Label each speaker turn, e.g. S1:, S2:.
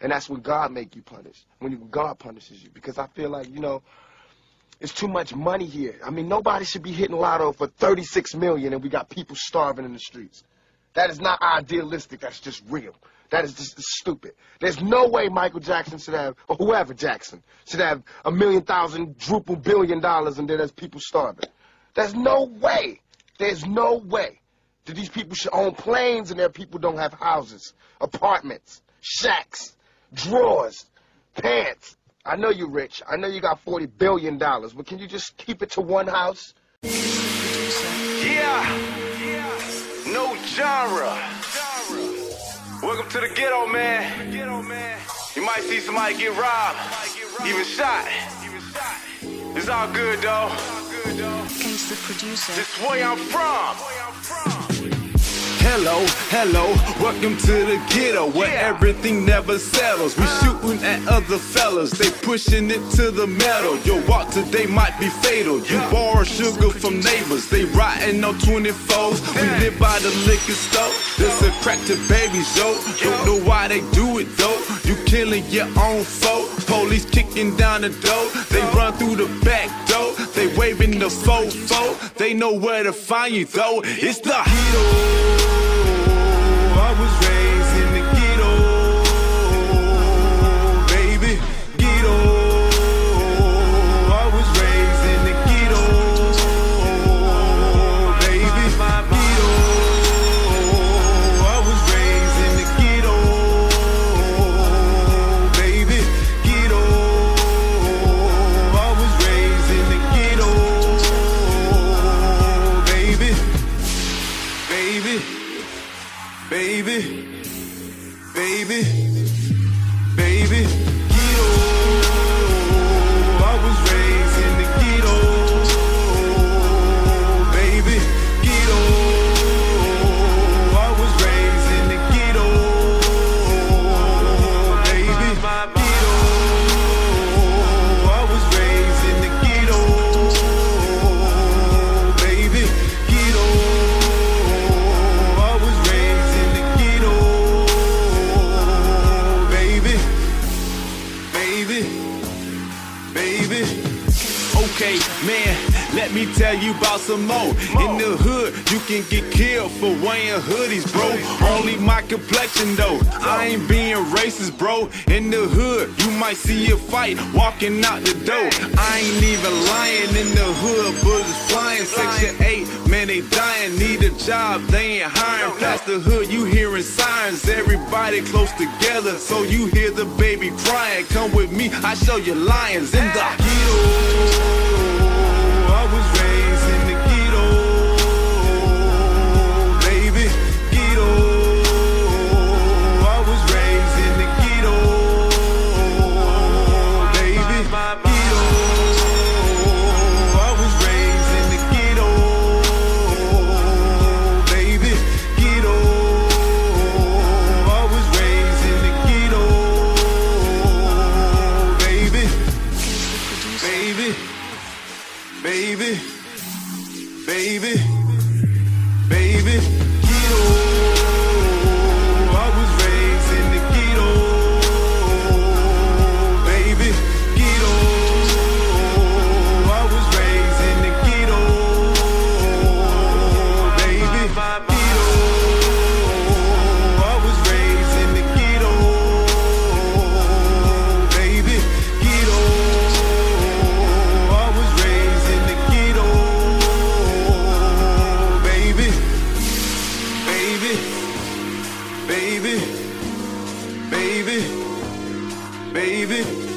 S1: And that's when God make you punish. When God punishes you. Because I feel like, you know, it's too much money here. I mean, nobody should be hitting lotto for 36 million and we got people starving in the streets. That is not idealistic. That's just real. That is just stupid. There's no way Michael Jackson should have, or whoever Jackson, should have a million thousand, druple billion dollars and then there's people starving. There's no way. There's no way that these people should own planes and their people don't have houses, apartments, shacks, drawers, pants. I know you're rich. I know you got $40 billion, but can you just keep it to one house?
S2: Yeah. No genre. Welcome to the ghetto, man. You might see somebody get robbed, even shot. It's all good, though.
S3: Gangsta producer.
S2: This way I'm from.
S4: Hello, hello, welcome to the ghetto where
S2: Yeah.
S4: everything never settles. We uh. shooting at other fellas, they pushing it to the metal. Your walk today might be fatal. You borrow sugar from neighbors, they riding on 24s. We live by the liquor store, this a crack to babies, yo. Don't know why they do it though. You killing your own folk. Police kicking down the door, they run through the back door. They waving the fofo, they know where to find you though. It's the ghetto. I was raised baby, baby, baby. Man, let me tell you about some more. In the hood, you can get killed for wearing hoodies, bro. Only my complexion, though. I ain't being racist, bro. In the hood, you might see a fight walking out the door. I ain't even lying in the hood, bullets flying. Section 8, man, they dying. Need a job, they ain't hiring. Past the hood, you hearing sirens. Everybody close together, so you hear the baby crying. Come with me, I show you lions in the ghetto. Baby, baby, baby.